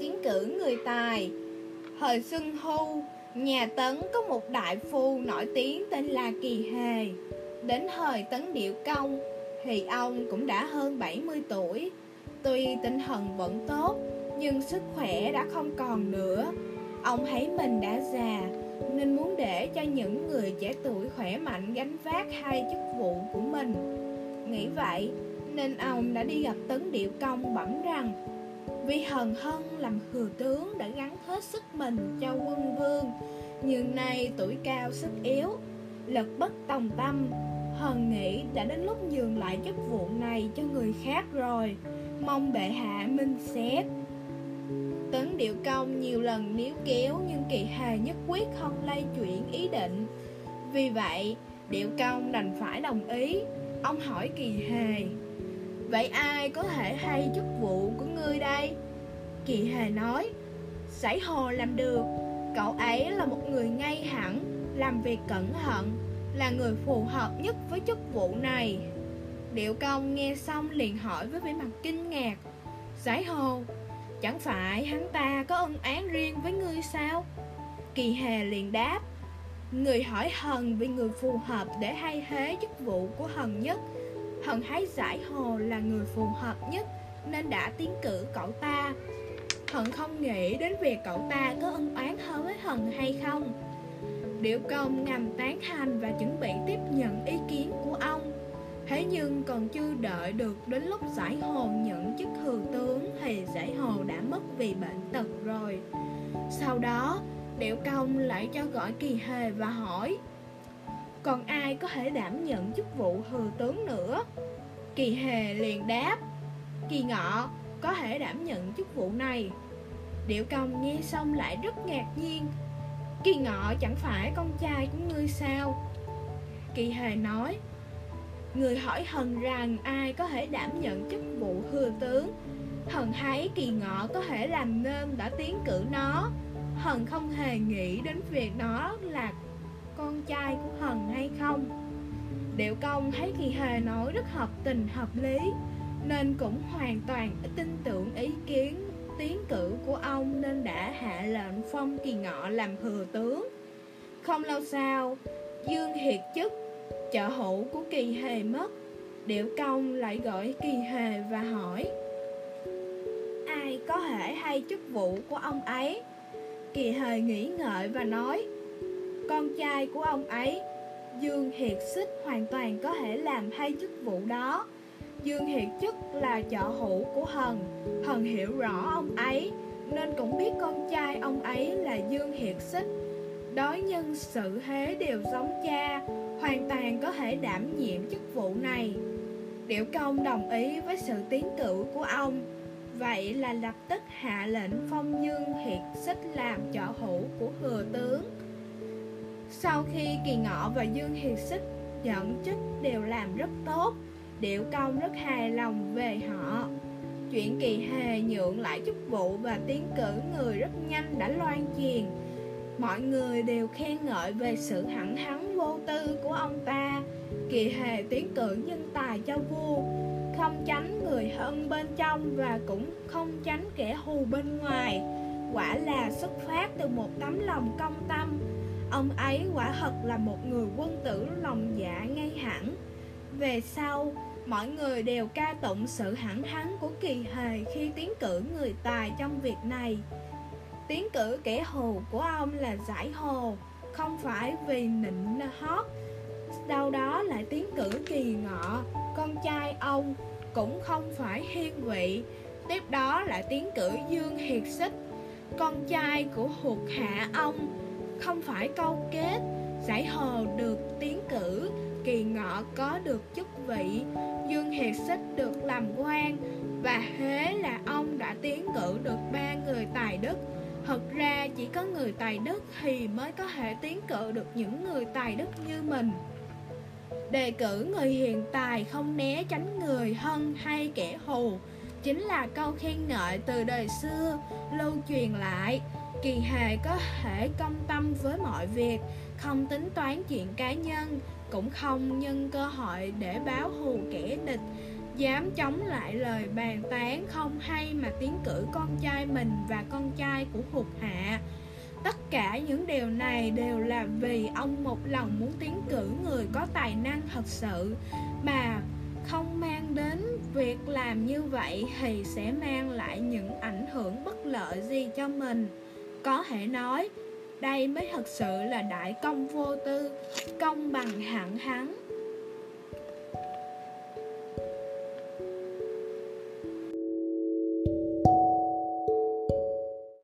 tiến cử người tài. Thời xuân thu Nhà Tấn có một đại phu nổi tiếng tên là Kỳ Hề. Đến thời Tấn Điệu Công, Thì ông cũng đã hơn 70 tuổi. Tuy tinh thần vẫn tốt, Nhưng sức khỏe đã không còn nữa. Ông thấy mình đã già, Nên muốn để cho những người trẻ tuổi khỏe mạnh gánh vác hai chức vụ của mình. Nghĩ vậy, Nên ông đã đi gặp Tấn Điệu Công bẩm rằng vì hần hân làm thừa tướng đã gắn hết sức mình cho quân vương Nhưng nay tuổi cao sức yếu Lực bất tòng tâm Hần nghĩ đã đến lúc nhường lại chức vụ này cho người khác rồi Mong bệ hạ minh xét Tấn Điệu Công nhiều lần níu kéo nhưng Kỳ Hề nhất quyết không lay chuyển ý định. Vì vậy, Điệu Công đành phải đồng ý. Ông hỏi Kỳ Hề, Vậy ai có thể hay chức vụ của ngươi đây? Kỳ Hề nói, Sảy Hồ làm được, cậu ấy là một người ngay hẳn, làm việc cẩn thận, là người phù hợp nhất với chức vụ này. Điệu công nghe xong liền hỏi với vẻ mặt kinh ngạc Sảy Hồ, Chẳng phải hắn ta có ân án riêng với ngươi sao Kỳ Hề liền đáp Người hỏi Hần vì người phù hợp để hay thế chức vụ của Hần nhất hận thấy giải hồ là người phù hợp nhất Nên đã tiến cử cậu ta. Hận không nghĩ đến việc cậu ta có ân oán hơn với hận hay không. Điệu công ngầm tán thành và chuẩn bị tiếp nhận ý kiến của ông. Thế nhưng còn chưa đợi được đến lúc giải hồ nhận chức thừa tướng thì giải hồ đã mất vì bệnh tật rồi. Sau đó, Điệu Công lại cho gọi Kỳ Hề và hỏi còn ai có thể đảm nhận chức vụ thừa tướng nữa? Kỳ Hề liền đáp, Kỳ Ngọ có thể đảm nhận chức vụ này Điệu Công nghe xong lại rất ngạc nhiên Kỳ Ngọ chẳng phải con trai của ngươi sao? Kỳ Hề nói, Người hỏi Hần rằng ai có thể đảm nhận chức vụ thừa tướng Hần thấy kỳ ngọ có thể làm nên đã tiến cử nó Hần không hề nghĩ đến việc nó là con trai của Hần hay không? Điệu công thấy kỳ hề nói rất hợp tình, hợp lý, Nên cũng hoàn toàn tin tưởng ý kiến, tiến cử của ông Nên đã hạ lệnh phong kỳ ngọ làm thừa tướng. Không lâu sau, Dương Hiệt chức, Trợ hữu của kỳ hề mất. Điệu công lại gọi kỳ hề và hỏi, Ai có thể hay chức vụ của ông ấy? Kỳ hề nghĩ ngợi và nói con trai của ông ấy. Dương Hiệt Xích hoàn toàn có thể làm hai chức vụ đó. Dương Hiệt Chức là trợ hữu của Hần. Hần hiểu rõ ông ấy Nên cũng biết con trai ông ấy là Dương Hiệt Xích. Đối nhân sự thế đều giống cha hoàn toàn có thể đảm nhiệm chức vụ này. Điệu công đồng ý với sự tiến cử của ông, vậy là lập tức hạ lệnh phong dương hiệt xích làm trợ hữu của thừa tướng. Sau khi kỳ ngọ và dương hiệt xích nhận chức đều làm rất tốt, điệu công rất hài lòng về họ. Chuyện kỳ hề nhượng lại chức vụ và tiến cử người rất nhanh đã loan truyền. Mọi người đều khen ngợi về sự thẳng thắn vô tư của ông ta. Kỳ hề tiến cử nhân tài cho vua Không tránh người hơn bên trong và cũng không tránh kẻ hù bên ngoài. Quả là xuất phát từ một tấm lòng công tâm Ông ấy quả thật là một người quân tử lòng dạ ngay hẳn. Về sau, mọi người đều ca tụng sự hẳn thắng của kỳ hề khi tiến cử người tài trong việc này. Tiến cử kẻ hù của ông là giải hồ Không phải vì nịnh hót. Đâu đó lại tiến cử kỳ ngọ Con trai ông cũng không phải hiên vị. Tiếp đó lại tiến cử Dương Hiệt Xích. Con trai của huột hạ ông không phải câu kết, Giải hồ được tiến cử, Kỳ ngọ có được chức vị. Dương Hiệt Xích được làm quan Và thế là ông đã tiến cử được ba người tài đức. Thật ra chỉ có người tài đức thì mới có thể tiến cử được những người tài đức như mình. Đề cử người hiền tài không né tránh người hân hay kẻ hù, Chính là câu khen ngợi từ đời xưa, lưu truyền lại. Kỳ hề có thể công tâm với mọi việc, Không tính toán chuyện cá nhân, Cũng không nhân cơ hội để báo hù kẻ địch. Dám chống lại lời bàn tán không hay mà tiến cử con trai mình và con trai của hụt hạ. Tất cả những điều này đều là vì ông một lòng muốn tiến cử người có tài năng thật sự. Mà không mang đến việc làm như vậy thì sẽ mang lại những ảnh hưởng bất lợi gì cho mình. Có thể nói, đây mới thật sự là đại công vô tư, công bằng hẳn hắn.